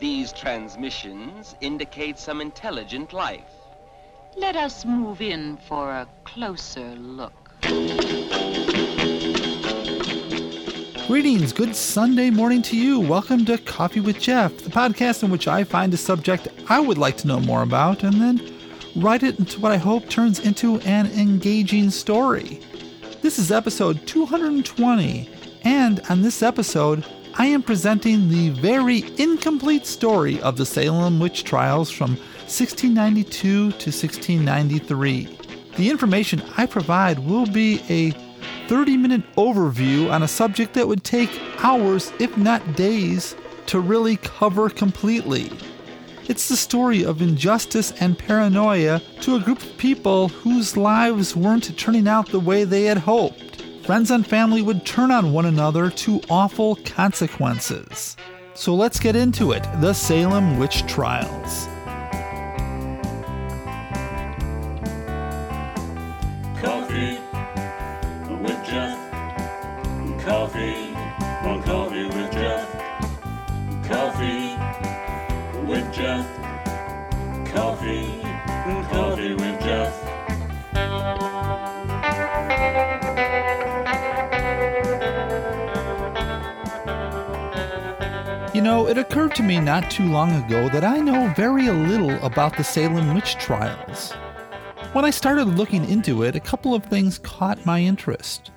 These transmissions indicate some intelligent life. Let us move in for a closer look. Greetings, good Sunday morning to you. Welcome to Coffee with Jeff, the podcast in which I find a subject I would like to know more about and then write it into what I hope turns into an engaging story. This is episode 220, and on this episode, I am presenting the very incomplete story of the Salem witch trials from 1692 to 1693. The information I provide will be a 30 minute overview on a subject that would take hours, if not days, to really cover completely. It's the story of injustice and paranoia to a group of people whose lives weren't turning out the way they had hoped. Friends and family would turn on one another to awful consequences. So let's get into it the Salem Witch Trials. Know, it occurred to me not too long ago that I know very little about the Salem witch trials. When I started looking into it, a couple of things caught my interest.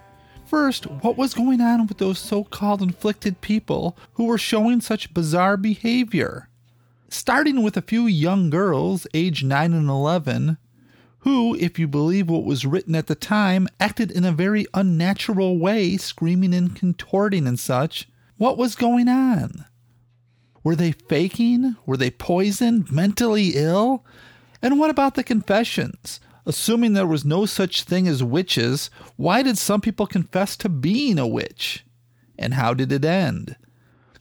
First, what was going on with those so called inflicted people who were showing such bizarre behavior? Starting with a few young girls, aged 9 and 11, who, if you believe what was written at the time, acted in a very unnatural way, screaming and contorting and such. What was going on? Were they faking? Were they poisoned? Mentally ill? And what about the confessions? Assuming there was no such thing as witches, why did some people confess to being a witch? And how did it end?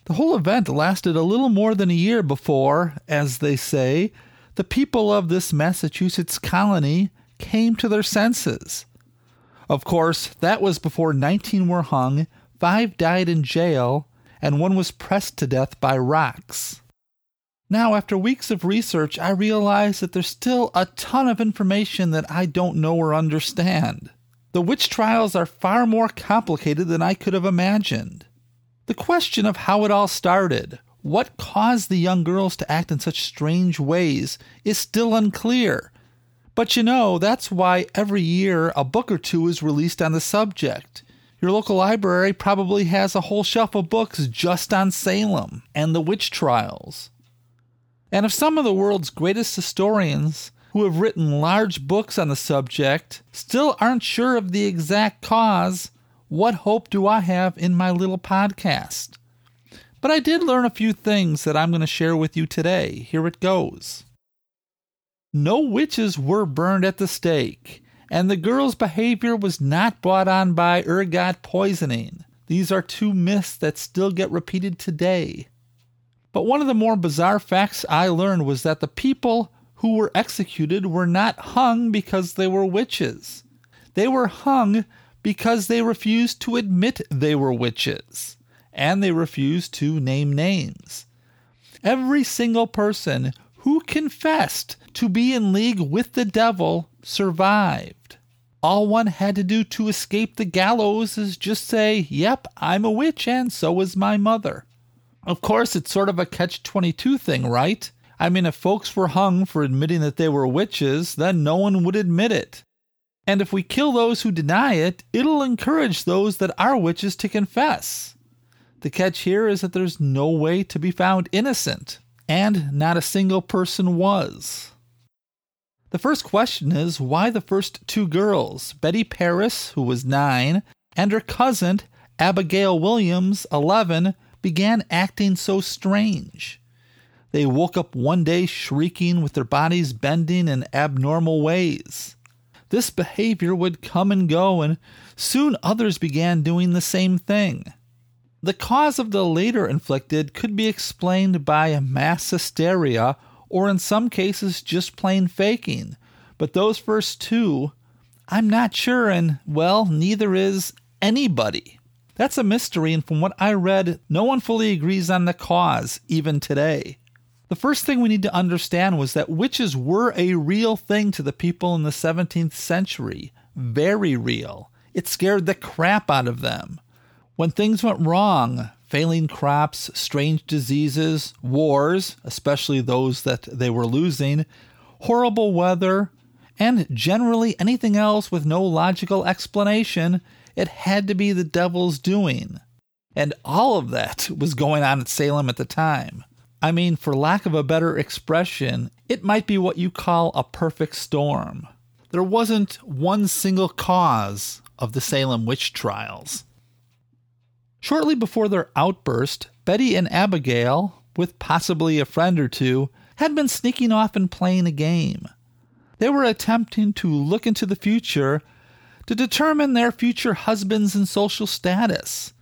The whole event lasted a little more than a year before, as they say, the people of this Massachusetts colony came to their senses. Of course, that was before 19 were hung, 5 died in jail, and one was pressed to death by rocks. Now, after weeks of research, I realize that there's still a ton of information that I don't know or understand. The witch trials are far more complicated than I could have imagined. The question of how it all started, what caused the young girls to act in such strange ways, is still unclear. But you know, that's why every year a book or two is released on the subject. Your local library probably has a whole shelf of books just on Salem and the witch trials. And if some of the world's greatest historians who have written large books on the subject still aren't sure of the exact cause, what hope do I have in my little podcast? But I did learn a few things that I'm going to share with you today. Here it goes. No witches were burned at the stake, and the girl's behavior was not brought on by ergot poisoning. These are two myths that still get repeated today. But one of the more bizarre facts I learned was that the people who were executed were not hung because they were witches. They were hung because they refused to admit they were witches, and they refused to name names. Every single person who confessed to be in league with the devil survived. All one had to do to escape the gallows is just say, Yep, I'm a witch, and so is my mother. Of course, it's sort of a catch 22 thing, right? I mean, if folks were hung for admitting that they were witches, then no one would admit it. And if we kill those who deny it, it'll encourage those that are witches to confess. The catch here is that there's no way to be found innocent, and not a single person was. The first question is why the first two girls, Betty Parris, who was nine, and her cousin, Abigail Williams, 11, began acting so strange. They woke up one day shrieking with their bodies bending in abnormal ways. This behavior would come and go, and soon others began doing the same thing. The cause of the later inflicted could be explained by mass hysteria or in some cases just plain faking. But those first two, I'm not sure, and well, neither is anybody. That's a mystery, and from what I read, no one fully agrees on the cause, even today. The first thing we need to understand was that witches were a real thing to the people in the 17th century. Very real. It scared the crap out of them. When things went wrong, failing crops, strange diseases, wars, especially those that they were losing, horrible weather, and generally anything else with no logical explanation, it had to be the devil's doing. And all of that was going on at Salem at the time. I mean, for lack of a better expression, it might be what you call a perfect storm. There wasn't one single cause of the Salem witch trials. Shortly before their outburst, Betty and Abigail, with possibly a friend or two, had been sneaking off and playing a game. They were attempting to look into the future to determine their future husbands and social status.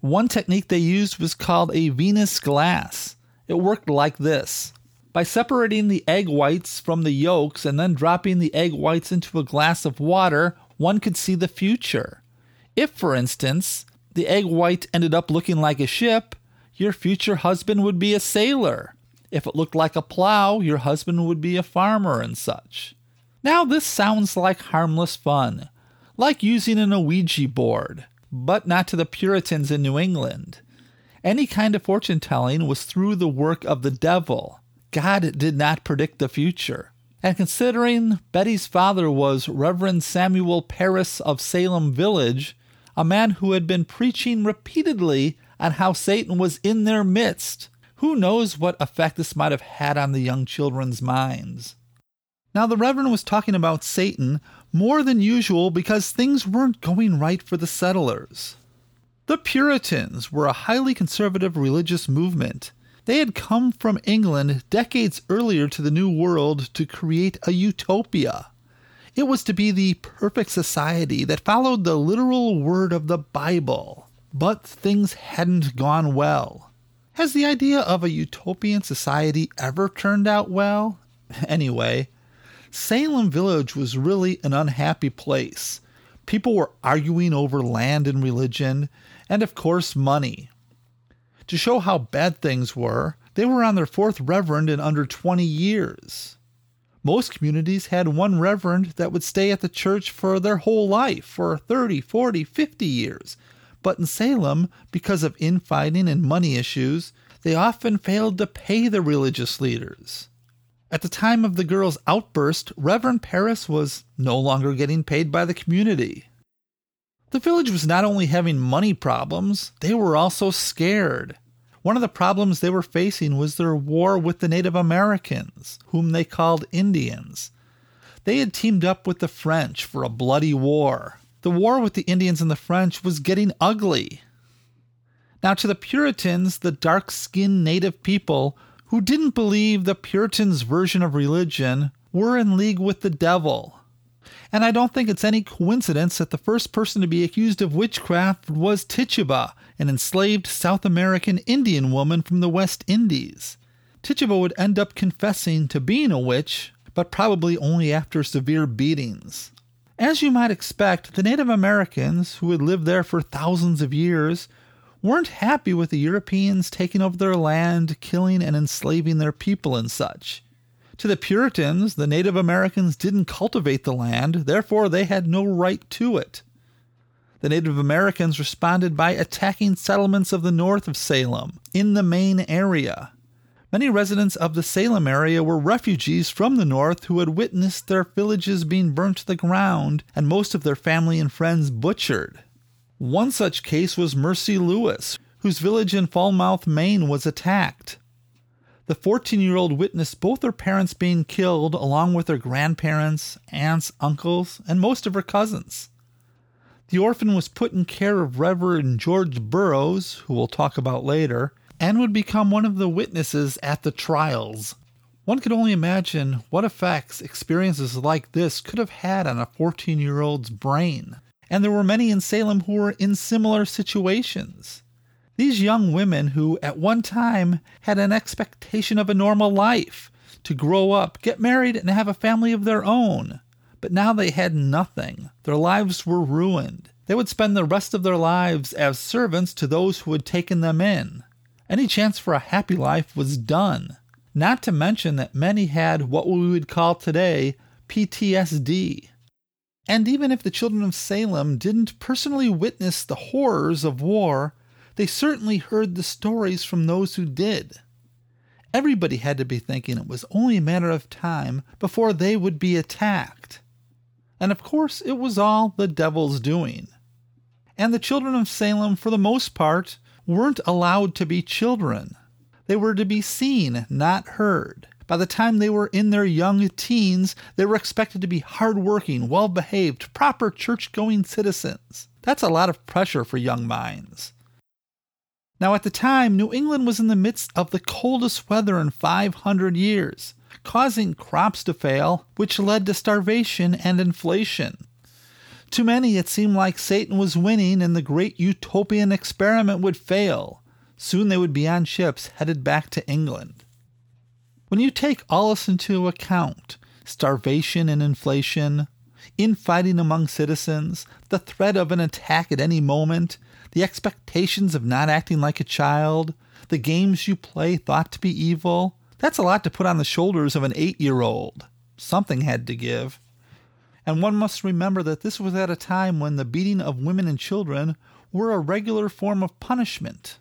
One technique they used was called a Venus glass. It worked like this. By separating the egg whites from the yolks and then dropping the egg whites into a glass of water, one could see the future. If, for instance, the egg white ended up looking like a ship, your future husband would be a sailor. If it looked like a plow, your husband would be a farmer and such. Now, this sounds like harmless fun, like using an Ouija board, but not to the Puritans in New England. Any kind of fortune telling was through the work of the devil. God did not predict the future. And considering Betty's father was Reverend Samuel Parris of Salem Village, a man who had been preaching repeatedly on how Satan was in their midst. Who knows what effect this might have had on the young children's minds? Now, the Reverend was talking about Satan more than usual because things weren't going right for the settlers. The Puritans were a highly conservative religious movement. They had come from England decades earlier to the New World to create a utopia. It was to be the perfect society that followed the literal word of the Bible. But things hadn't gone well. Has the idea of a utopian society ever turned out well? Anyway, Salem Village was really an unhappy place. People were arguing over land and religion, and of course, money. To show how bad things were, they were on their fourth reverend in under 20 years. Most communities had one reverend that would stay at the church for their whole life, for 30, 40, 50 years. But in Salem, because of infighting and money issues, they often failed to pay the religious leaders. At the time of the girl's outburst, Reverend Parris was no longer getting paid by the community. The village was not only having money problems, they were also scared. One of the problems they were facing was their war with the Native Americans, whom they called Indians. They had teamed up with the French for a bloody war. The war with the Indians and the French was getting ugly. Now, to the Puritans, the dark skinned native people who didn't believe the Puritans' version of religion were in league with the devil. And I don't think it's any coincidence that the first person to be accused of witchcraft was Tituba, an enslaved South American Indian woman from the West Indies. Tituba would end up confessing to being a witch, but probably only after severe beatings. As you might expect, the Native Americans, who had lived there for thousands of years, weren't happy with the Europeans taking over their land, killing and enslaving their people and such. To the Puritans, the Native Americans didn't cultivate the land, therefore, they had no right to it. The Native Americans responded by attacking settlements of the north of Salem, in the Maine area. Many residents of the Salem area were refugees from the north who had witnessed their villages being burnt to the ground and most of their family and friends butchered. One such case was Mercy Lewis, whose village in Falmouth, Maine was attacked. The 14 year old witnessed both her parents being killed, along with her grandparents, aunts, uncles, and most of her cousins. The orphan was put in care of Reverend George Burroughs, who we'll talk about later, and would become one of the witnesses at the trials. One could only imagine what effects experiences like this could have had on a 14 year old's brain. And there were many in Salem who were in similar situations. These young women who, at one time, had an expectation of a normal life to grow up, get married, and have a family of their own. But now they had nothing. Their lives were ruined. They would spend the rest of their lives as servants to those who had taken them in. Any chance for a happy life was done. Not to mention that many had what we would call today PTSD. And even if the children of Salem didn't personally witness the horrors of war, they certainly heard the stories from those who did. Everybody had to be thinking it was only a matter of time before they would be attacked. And of course, it was all the devil's doing. And the children of Salem, for the most part, weren't allowed to be children. They were to be seen, not heard. By the time they were in their young teens, they were expected to be hardworking, well behaved, proper church going citizens. That's a lot of pressure for young minds. Now, at the time, New England was in the midst of the coldest weather in 500 years, causing crops to fail, which led to starvation and inflation. To many, it seemed like Satan was winning and the great utopian experiment would fail. Soon they would be on ships headed back to England. When you take all this into account starvation and inflation, infighting among citizens, the threat of an attack at any moment, the expectations of not acting like a child, the games you play thought to be evil, that's a lot to put on the shoulders of an eight year old. Something had to give. And one must remember that this was at a time when the beating of women and children were a regular form of punishment.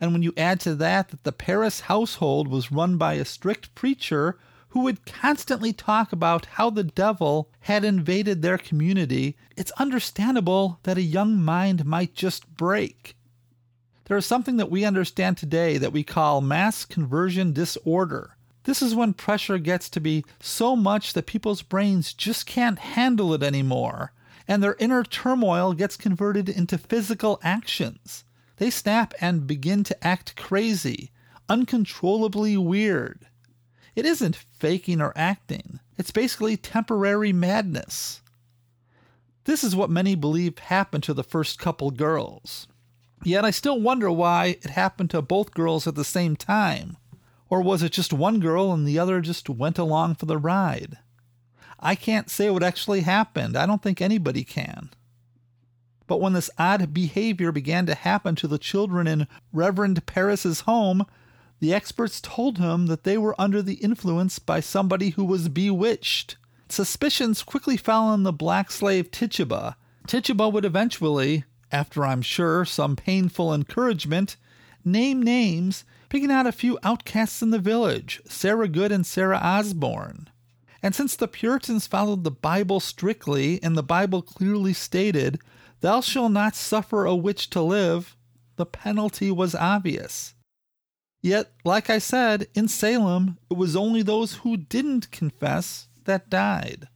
And when you add to that that the Parris household was run by a strict preacher who would constantly talk about how the devil had invaded their community, it's understandable that a young mind might just break. There is something that we understand today that we call mass conversion disorder. This is when pressure gets to be so much that people's brains just can't handle it anymore, and their inner turmoil gets converted into physical actions. They snap and begin to act crazy, uncontrollably weird. It isn't faking or acting, it's basically temporary madness. This is what many believe happened to the first couple girls. Yet I still wonder why it happened to both girls at the same time. Or was it just one girl and the other just went along for the ride? I can't say what actually happened. I don't think anybody can. But when this odd behavior began to happen to the children in Reverend Parris's home, the experts told him that they were under the influence by somebody who was bewitched. Suspicions quickly fell on the black slave Tituba. Tituba would eventually, after I'm sure some painful encouragement, name names, picking out a few outcasts in the village Sarah Good and Sarah Osborne. And since the Puritans followed the Bible strictly, and the Bible clearly stated Thou shalt not suffer a witch to live, the penalty was obvious. Yet, like I said, in Salem, it was only those who didn't confess that died.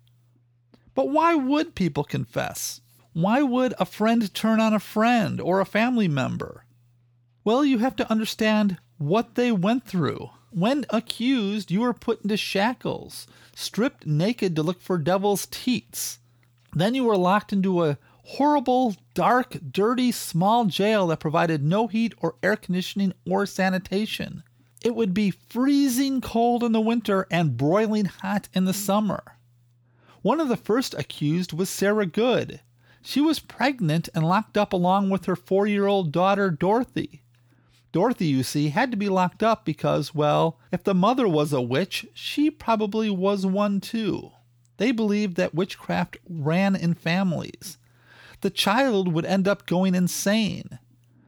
But why would people confess? Why would a friend turn on a friend or a family member? Well, you have to understand what they went through. When accused, you were put into shackles, stripped naked to look for devil's teats. Then you were locked into a horrible, dark, dirty, small jail that provided no heat or air conditioning or sanitation. It would be freezing cold in the winter and broiling hot in the summer. One of the first accused was Sarah Good. She was pregnant and locked up along with her four year old daughter, Dorothy. Dorothy, you see, had to be locked up because, well, if the mother was a witch, she probably was one too. They believed that witchcraft ran in families the child would end up going insane.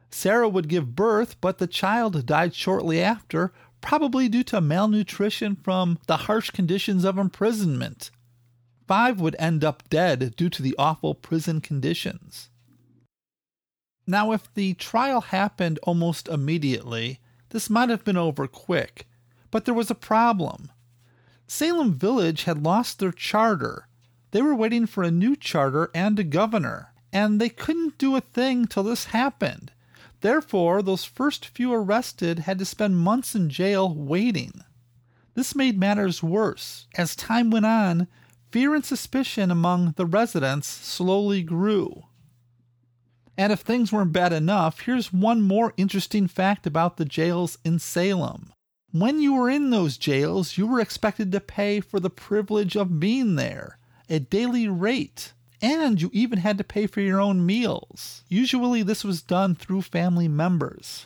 Sarah would give birth, but the child died shortly after, probably due to malnutrition from the harsh conditions of imprisonment. Five would end up dead due to the awful prison conditions. Now, if the trial happened almost immediately, this might have been over quick, but there was a problem. Salem Village had lost their charter. They were waiting for a new charter and a governor and they couldn't do a thing till this happened. Therefore, those first few arrested had to spend months in jail waiting. This made matters worse. As time went on, fear and suspicion among the residents slowly grew. And if things weren't bad enough, here's one more interesting fact about the jails in Salem. When you were in those jails, you were expected to pay for the privilege of being there, a daily rate and you even had to pay for your own meals. Usually, this was done through family members.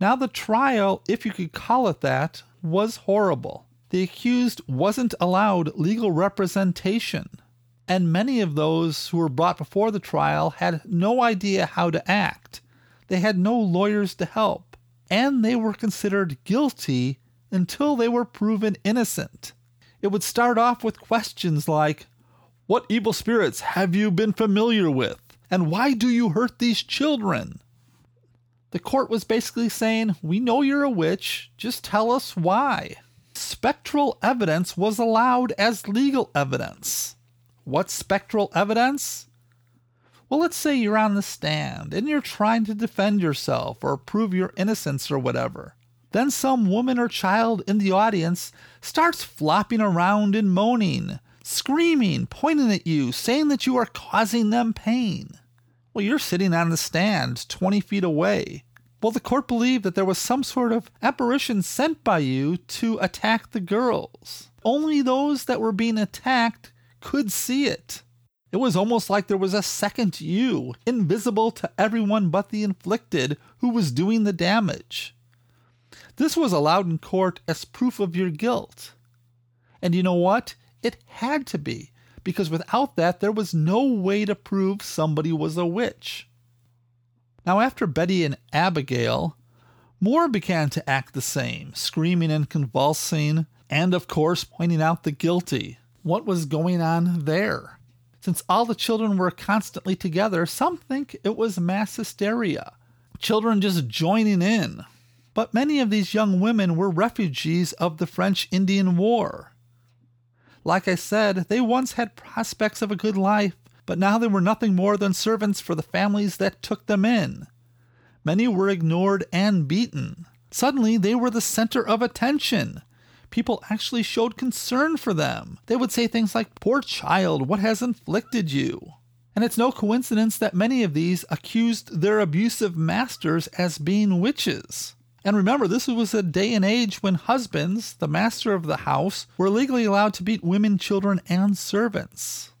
Now, the trial, if you could call it that, was horrible. The accused wasn't allowed legal representation, and many of those who were brought before the trial had no idea how to act. They had no lawyers to help, and they were considered guilty until they were proven innocent. It would start off with questions like, What evil spirits have you been familiar with? And why do you hurt these children? The court was basically saying, We know you're a witch, just tell us why. Spectral evidence was allowed as legal evidence. What spectral evidence? Well, let's say you're on the stand and you're trying to defend yourself or prove your innocence or whatever. Then some woman or child in the audience starts flopping around and moaning, screaming, pointing at you, saying that you are causing them pain. Well, you're sitting on the stand 20 feet away. Well, the court believed that there was some sort of apparition sent by you to attack the girls. Only those that were being attacked could see it. It was almost like there was a second you, invisible to everyone but the inflicted, who was doing the damage. This was allowed in court as proof of your guilt. And you know what? It had to be, because without that, there was no way to prove somebody was a witch. Now, after Betty and Abigail, more began to act the same, screaming and convulsing, and of course, pointing out the guilty. What was going on there? Since all the children were constantly together, some think it was mass hysteria. Children just joining in. But many of these young women were refugees of the French Indian War. Like I said, they once had prospects of a good life, but now they were nothing more than servants for the families that took them in. Many were ignored and beaten. Suddenly, they were the center of attention. People actually showed concern for them. They would say things like, Poor child, what has inflicted you? And it's no coincidence that many of these accused their abusive masters as being witches. And remember, this was a day and age when husbands, the master of the house, were legally allowed to beat women, children, and servants.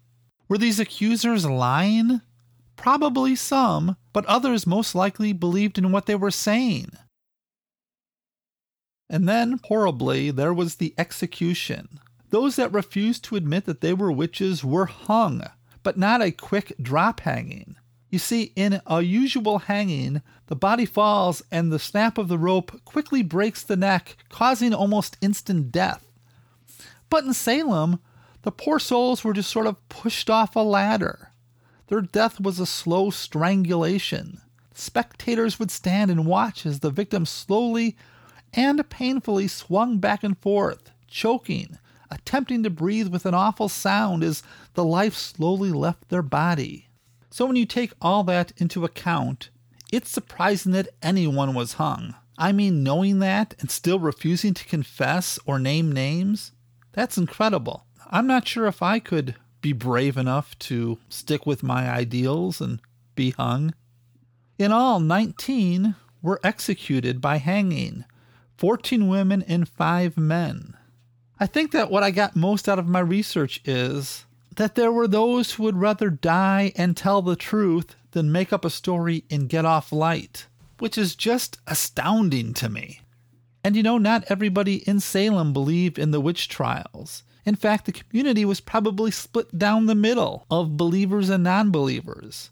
Were these accusers lying? Probably some, but others most likely believed in what they were saying. And then, horribly, there was the execution. Those that refused to admit that they were witches were hung, but not a quick drop hanging. You see, in a usual hanging, the body falls and the snap of the rope quickly breaks the neck, causing almost instant death. But in Salem, the poor souls were just sort of pushed off a ladder. Their death was a slow strangulation. Spectators would stand and watch as the victim slowly and painfully swung back and forth, choking, attempting to breathe with an awful sound as the life slowly left their body. So, when you take all that into account, it's surprising that anyone was hung. I mean, knowing that and still refusing to confess or name names, that's incredible. I'm not sure if I could be brave enough to stick with my ideals and be hung. In all, 19 were executed by hanging 14 women and 5 men. I think that what I got most out of my research is that there were those who would rather die and tell the truth than make up a story and get off light, which is just astounding to me. And you know, not everybody in Salem believed in the witch trials. In fact, the community was probably split down the middle of believers and non believers.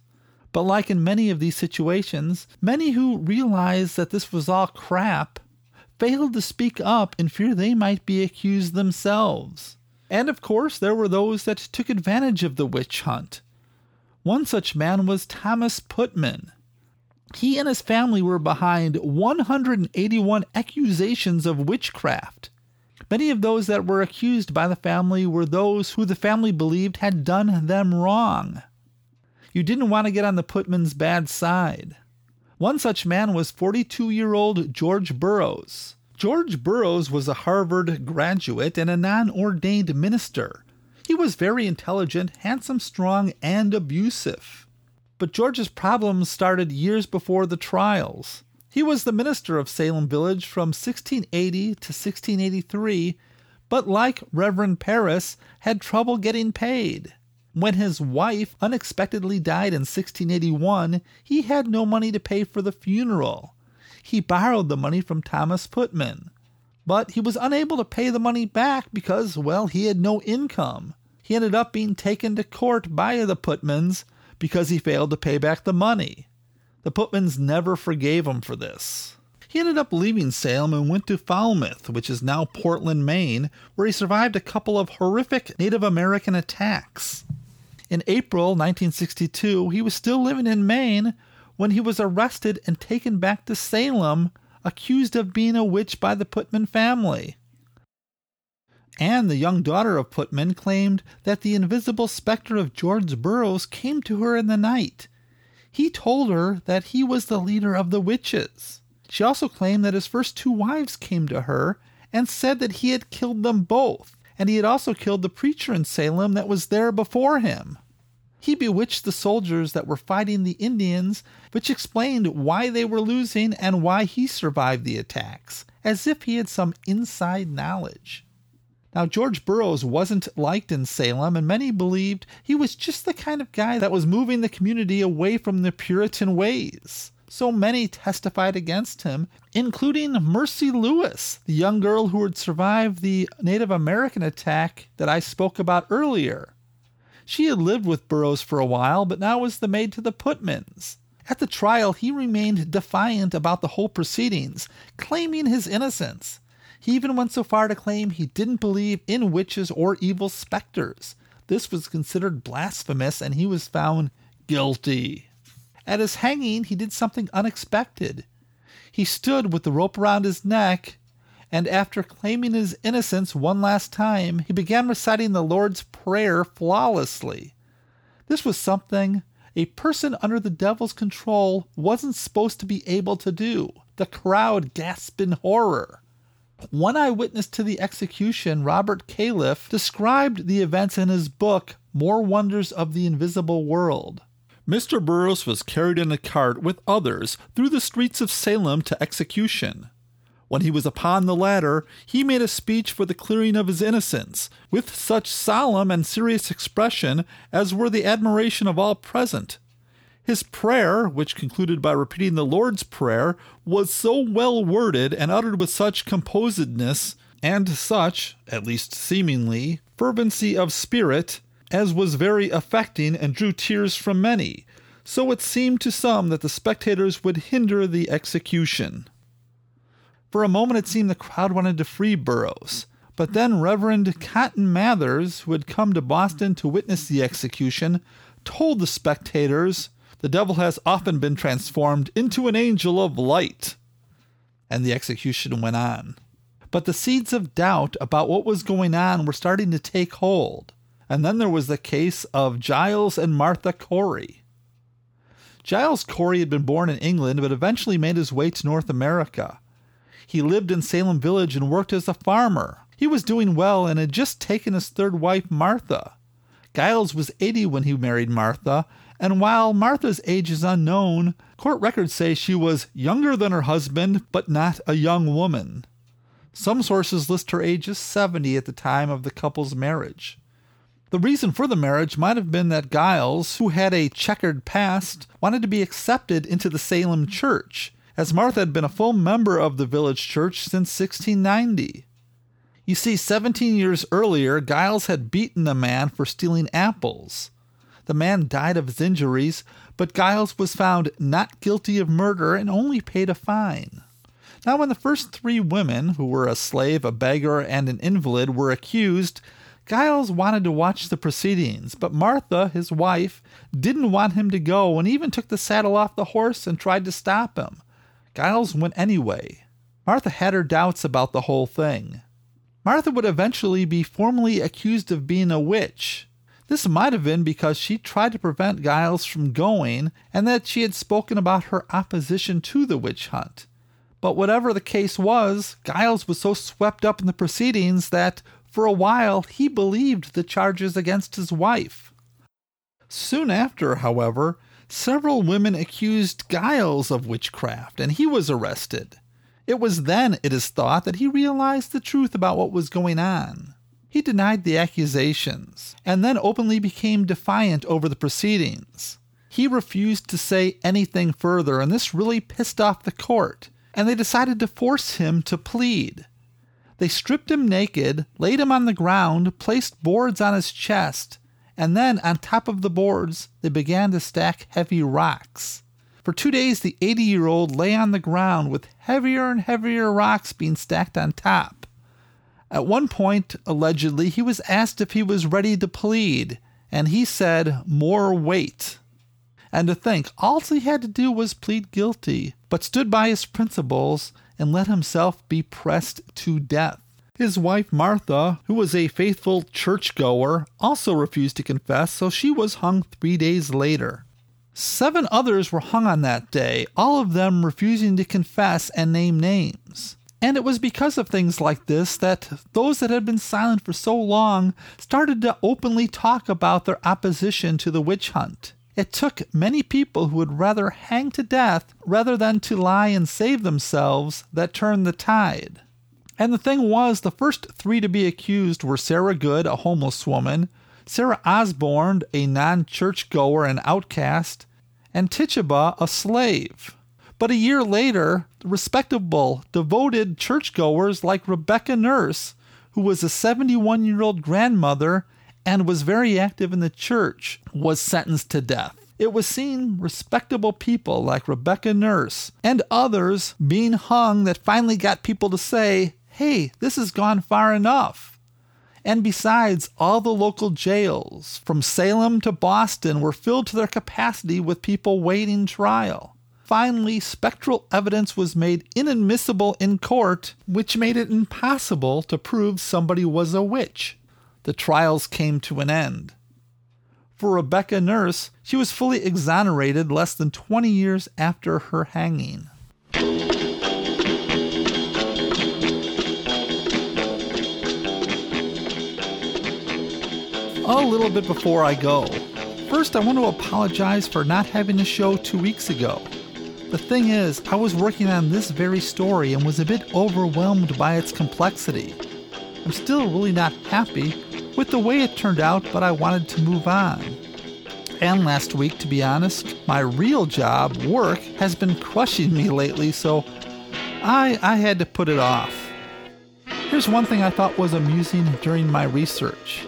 But like in many of these situations, many who realized that this was all crap failed to speak up in fear they might be accused themselves. And of course, there were those that took advantage of the witch hunt. One such man was Thomas Putman. He and his family were behind 181 accusations of witchcraft. Many of those that were accused by the family were those who the family believed had done them wrong. You didn't want to get on the Putman's bad side. One such man was 42 year old George Burroughs. George Burroughs was a Harvard graduate and a non ordained minister. He was very intelligent, handsome, strong, and abusive. But George's problems started years before the trials. He was the minister of Salem Village from 1680 to 1683, but like Reverend Parris, had trouble getting paid. When his wife unexpectedly died in 1681, he had no money to pay for the funeral. He borrowed the money from Thomas Putman. But he was unable to pay the money back because, well, he had no income. He ended up being taken to court by the Putmans because he failed to pay back the money. The Putmans never forgave him for this. He ended up leaving Salem and went to Falmouth, which is now Portland, Maine, where he survived a couple of horrific Native American attacks. In April 1962, he was still living in Maine when he was arrested and taken back to Salem, accused of being a witch by the Putman family. And the young daughter of Putman claimed that the invisible specter of George Burroughs came to her in the night. He told her that he was the leader of the witches. She also claimed that his first two wives came to her and said that he had killed them both, and he had also killed the preacher in Salem that was there before him. He bewitched the soldiers that were fighting the Indians, which explained why they were losing and why he survived the attacks, as if he had some inside knowledge. Now, George Burroughs wasn't liked in Salem, and many believed he was just the kind of guy that was moving the community away from the Puritan ways. So many testified against him, including Mercy Lewis, the young girl who had survived the Native American attack that I spoke about earlier. She had lived with Burroughs for a while, but now was the maid to the Putmans. At the trial, he remained defiant about the whole proceedings, claiming his innocence. He even went so far to claim he didn't believe in witches or evil specters. This was considered blasphemous, and he was found guilty. At his hanging, he did something unexpected. He stood with the rope around his neck, and after claiming his innocence one last time, he began reciting the Lord's Prayer flawlessly. This was something a person under the devil's control wasn't supposed to be able to do. The crowd gasped in horror. One eyewitness to the execution, Robert Calef, described the events in his book, More Wonders of the Invisible World. Mr. Burroughs was carried in a cart with others through the streets of Salem to execution. When he was upon the ladder, he made a speech for the clearing of his innocence, with such solemn and serious expression as were the admiration of all present. His prayer, which concluded by repeating the Lord's Prayer, was so well worded and uttered with such composedness, and such, at least seemingly, fervency of spirit, as was very affecting and drew tears from many. So it seemed to some that the spectators would hinder the execution. For a moment it seemed the crowd wanted to free Burroughs. But then Reverend Cotton Mathers, who had come to Boston to witness the execution, told the spectators the devil has often been transformed into an angel of light. And the execution went on. But the seeds of doubt about what was going on were starting to take hold. And then there was the case of Giles and Martha Corey. Giles Corey had been born in England but eventually made his way to North America. He lived in Salem Village and worked as a farmer. He was doing well and had just taken his third wife, Martha. Giles was 80 when he married Martha, and while Martha's age is unknown, court records say she was younger than her husband, but not a young woman. Some sources list her age as 70 at the time of the couple's marriage. The reason for the marriage might have been that Giles, who had a checkered past, wanted to be accepted into the Salem church, as Martha had been a full member of the village church since 1690. You see, 17 years earlier, Giles had beaten a man for stealing apples. The man died of his injuries, but Giles was found not guilty of murder and only paid a fine. Now, when the first three women, who were a slave, a beggar, and an invalid, were accused, Giles wanted to watch the proceedings, but Martha, his wife, didn't want him to go and even took the saddle off the horse and tried to stop him. Giles went anyway. Martha had her doubts about the whole thing. Martha would eventually be formally accused of being a witch, this might have been because she tried to prevent Giles from going and that she had spoken about her opposition to the witch hunt. But whatever the case was, Giles was so swept up in the proceedings that, for a while, he believed the charges against his wife. Soon after, however, several women accused Giles of witchcraft, and he was arrested. It was then, it is thought, that he realized the truth about what was going on. He denied the accusations and then openly became defiant over the proceedings. He refused to say anything further, and this really pissed off the court. and they decided to force him to plead. They stripped him naked, laid him on the ground, placed boards on his chest, and then on top of the boards they began to stack heavy rocks. For two days, the 80 year old lay on the ground with heavier and heavier rocks being stacked on top. At one point, allegedly, he was asked if he was ready to plead, and he said, More weight. And to think, all he had to do was plead guilty, but stood by his principles and let himself be pressed to death. His wife Martha, who was a faithful churchgoer, also refused to confess, so she was hung three days later. Seven others were hung on that day, all of them refusing to confess and name names. And it was because of things like this that those that had been silent for so long started to openly talk about their opposition to the witch hunt. It took many people who would rather hang to death rather than to lie and save themselves that turned the tide. And the thing was, the first three to be accused were Sarah Good, a homeless woman, Sarah Osborne, a non churchgoer and outcast, and Tituba, a slave. But a year later, respectable, devoted churchgoers like Rebecca Nurse, who was a 71 year old grandmother and was very active in the church, was sentenced to death. It was seen respectable people like Rebecca Nurse and others being hung that finally got people to say, hey, this has gone far enough. And besides, all the local jails, from Salem to Boston, were filled to their capacity with people waiting trial. Finally, spectral evidence was made inadmissible in court, which made it impossible to prove somebody was a witch. The trials came to an end. For Rebecca Nurse, she was fully exonerated less than 20 years after her hanging. A little bit before I go. First, I want to apologize for not having a show two weeks ago. The thing is, I was working on this very story and was a bit overwhelmed by its complexity. I'm still really not happy with the way it turned out, but I wanted to move on. And last week, to be honest, my real job, work, has been crushing me lately, so I, I had to put it off. Here's one thing I thought was amusing during my research.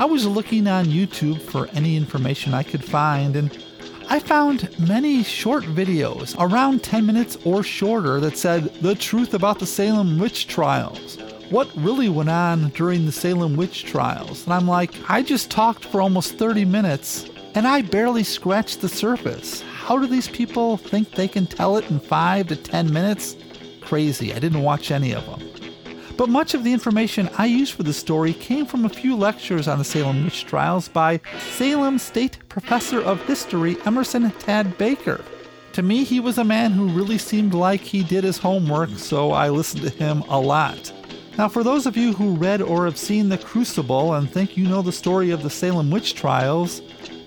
I was looking on YouTube for any information I could find, and I found many short videos, around 10 minutes or shorter, that said the truth about the Salem witch trials. What really went on during the Salem witch trials? And I'm like, I just talked for almost 30 minutes and I barely scratched the surface. How do these people think they can tell it in 5 to 10 minutes? Crazy. I didn't watch any of them. But much of the information I used for the story came from a few lectures on the Salem witch trials by Salem State Professor of History Emerson Tad Baker. To me, he was a man who really seemed like he did his homework, so I listened to him a lot. Now, for those of you who read or have seen The Crucible and think you know the story of the Salem witch trials,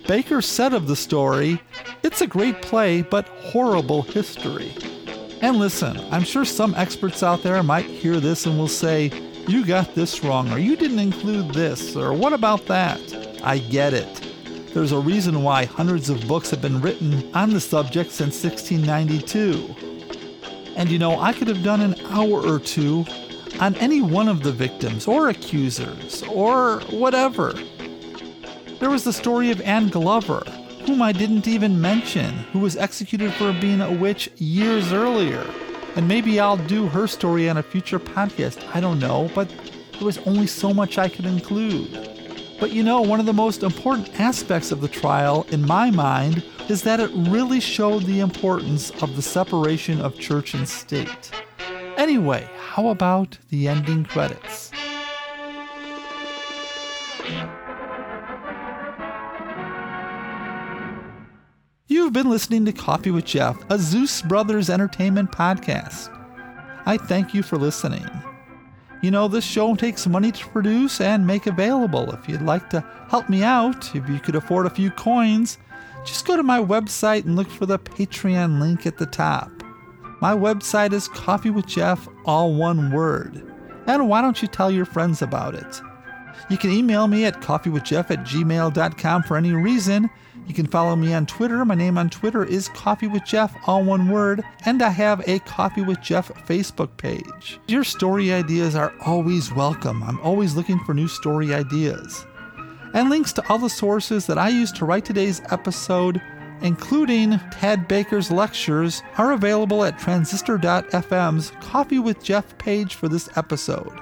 Baker said of the story, it's a great play, but horrible history. And listen, I'm sure some experts out there might hear this and will say, You got this wrong, or you didn't include this, or what about that? I get it. There's a reason why hundreds of books have been written on the subject since 1692. And you know, I could have done an hour or two on any one of the victims, or accusers, or whatever. There was the story of Anne Glover, whom I didn't even mention, who was executed for being a witch years earlier. And maybe I'll do her story on a future podcast. I don't know, but there was only so much I could include. But you know, one of the most important aspects of the trial, in my mind, is that it really showed the importance of the separation of church and state. Anyway, how about the ending credits? You've been listening to Coffee with Jeff, a Zeus Brothers Entertainment podcast. I thank you for listening. You know, this show takes money to produce and make available. If you'd like to help me out, if you could afford a few coins, just go to my website and look for the Patreon link at the top. My website is Coffee with Jeff, all one word. And why don't you tell your friends about it? You can email me at coffeewithjeff at gmail.com for any reason You can follow me on Twitter. My name on Twitter is Coffee with Jeff, all one word, and I have a Coffee with Jeff Facebook page. Your story ideas are always welcome. I'm always looking for new story ideas. And links to all the sources that I used to write today's episode, including Tad Baker's lectures, are available at transistor.fm's Coffee with Jeff page for this episode.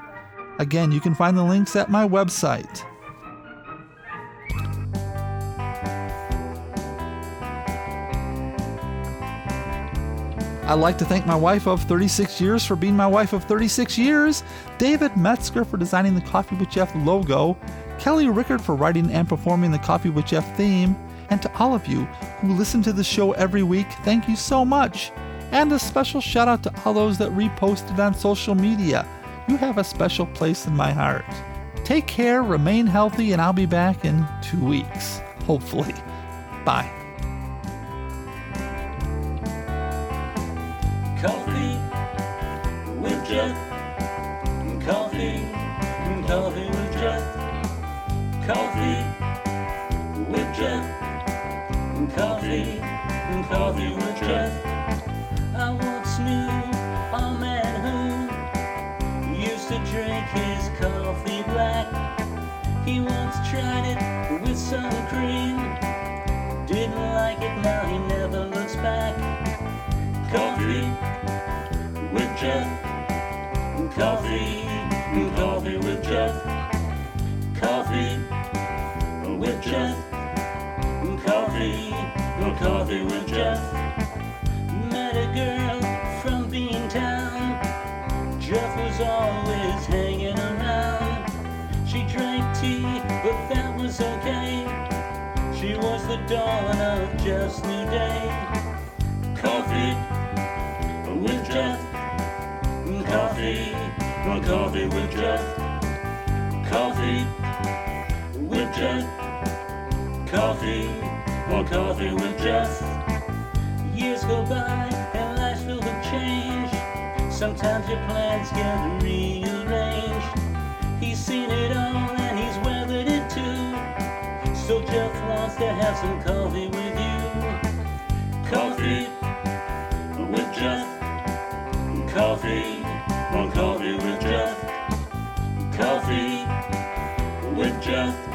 Again, you can find the links at my website. I'd like to thank my wife of 36 years for being my wife of 36 years, David Metzger for designing the Coffee with Jeff logo, Kelly Rickard for writing and performing the Coffee with Jeff theme, and to all of you who listen to the show every week, thank you so much. And a special shout out to all those that reposted on social media. You have a special place in my heart. Take care, remain healthy, and I'll be back in two weeks, hopefully. Bye. Coffee with Jeff. Met a girl from Beantown. Jeff was always hanging around. She drank tea, but that was okay. She was the dawn of Jeff's new day. Coffee with Jeff. Coffee, coffee with Jeff. Coffee with Jeff. Coffee, coffee with Jeff. Years go by and life's filled with change. Sometimes your plans get rearranged. He's seen it all and he's weathered it too. So Jeff wants to have some coffee with you. Coffee with Jeff. Coffee, coffee with Jeff. Coffee with Jeff.